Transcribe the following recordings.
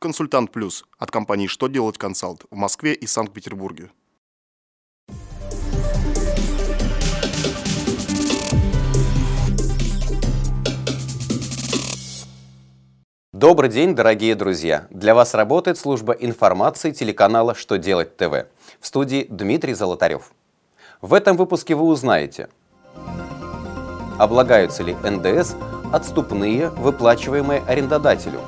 «Консультант Плюс» от компании «Что делать консалт» в Москве и Санкт-Петербурге. Добрый день, дорогие друзья! Для вас работает служба информации телеканала «Что делать ТВ». В студии Дмитрий Золотарев. В этом выпуске вы узнаете, облагаются ли НДС отступные, выплачиваемые арендодателю,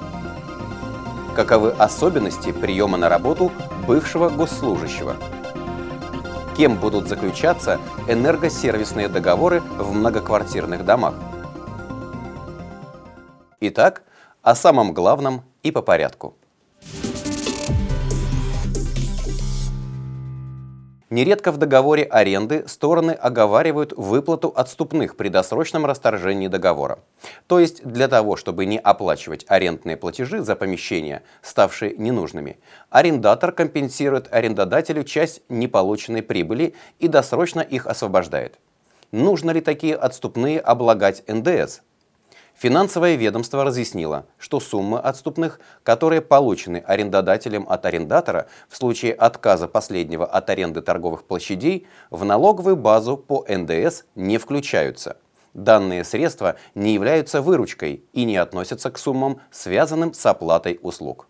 каковы особенности приема на работу бывшего госслужащего, кем будут заключаться энергосервисные договоры в многоквартирных домах. Итак, о самом главном и по порядку. Нередко в договоре аренды стороны оговаривают выплату отступных при досрочном расторжении договора. То есть для того, чтобы не оплачивать арендные платежи за помещения, ставшие ненужными, арендатор компенсирует арендодателю часть неполученной прибыли и досрочно их освобождает. Нужно ли такие отступные облагать НДС? Финансовое ведомство разъяснило, что суммы отступных, которые получены арендодателем от арендатора в случае отказа последнего от аренды торговых площадей, в налоговую базу по НДС не включаются. Данные средства не являются выручкой и не относятся к суммам, связанным с оплатой услуг.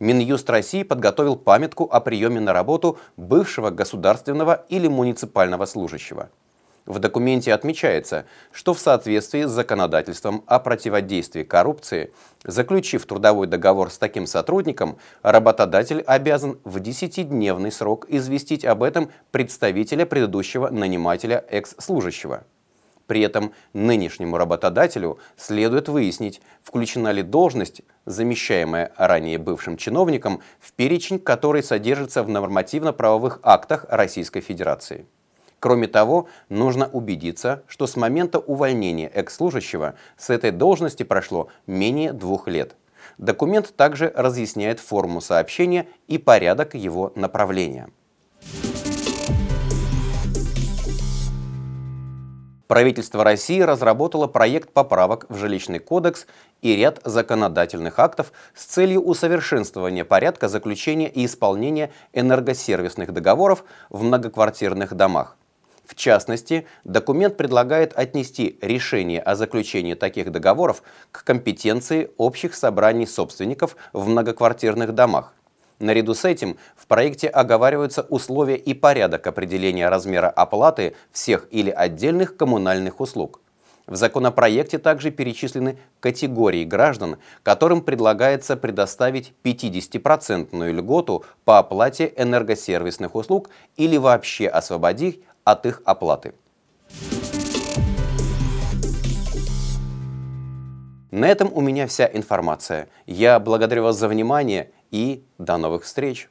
Минюст России подготовил памятку о приеме на работу бывшего государственного или муниципального служащего. В документе отмечается, что в соответствии с законодательством о противодействии коррупции, заключив трудовой договор с таким сотрудником, работодатель обязан в 10-дневный срок известить об этом представителя предыдущего нанимателя экс-служащего. При этом нынешнему работодателю следует выяснить, включена ли должность, замещаемая ранее бывшим чиновником, в перечень, который содержится в нормативно-правовых актах Российской Федерации. Кроме того, нужно убедиться, что с момента увольнения экс-служащего с этой должности прошло менее двух лет. Документ также разъясняет форму сообщения и порядок его направления. Правительство России разработало проект поправок в жилищный кодекс и ряд законодательных актов с целью усовершенствования порядка заключения и исполнения энергосервисных договоров в многоквартирных домах. В частности, документ предлагает отнести решение о заключении таких договоров к компетенции общих собраний собственников в многоквартирных домах. Наряду с этим в проекте оговариваются условия и порядок определения размера оплаты всех или отдельных коммунальных услуг. В законопроекте также перечислены категории граждан, которым предлагается предоставить 50% льготу по оплате энергосервисных услуг или вообще освободить от их оплаты. На этом у меня вся информация. Я благодарю вас за внимание и до новых встреч!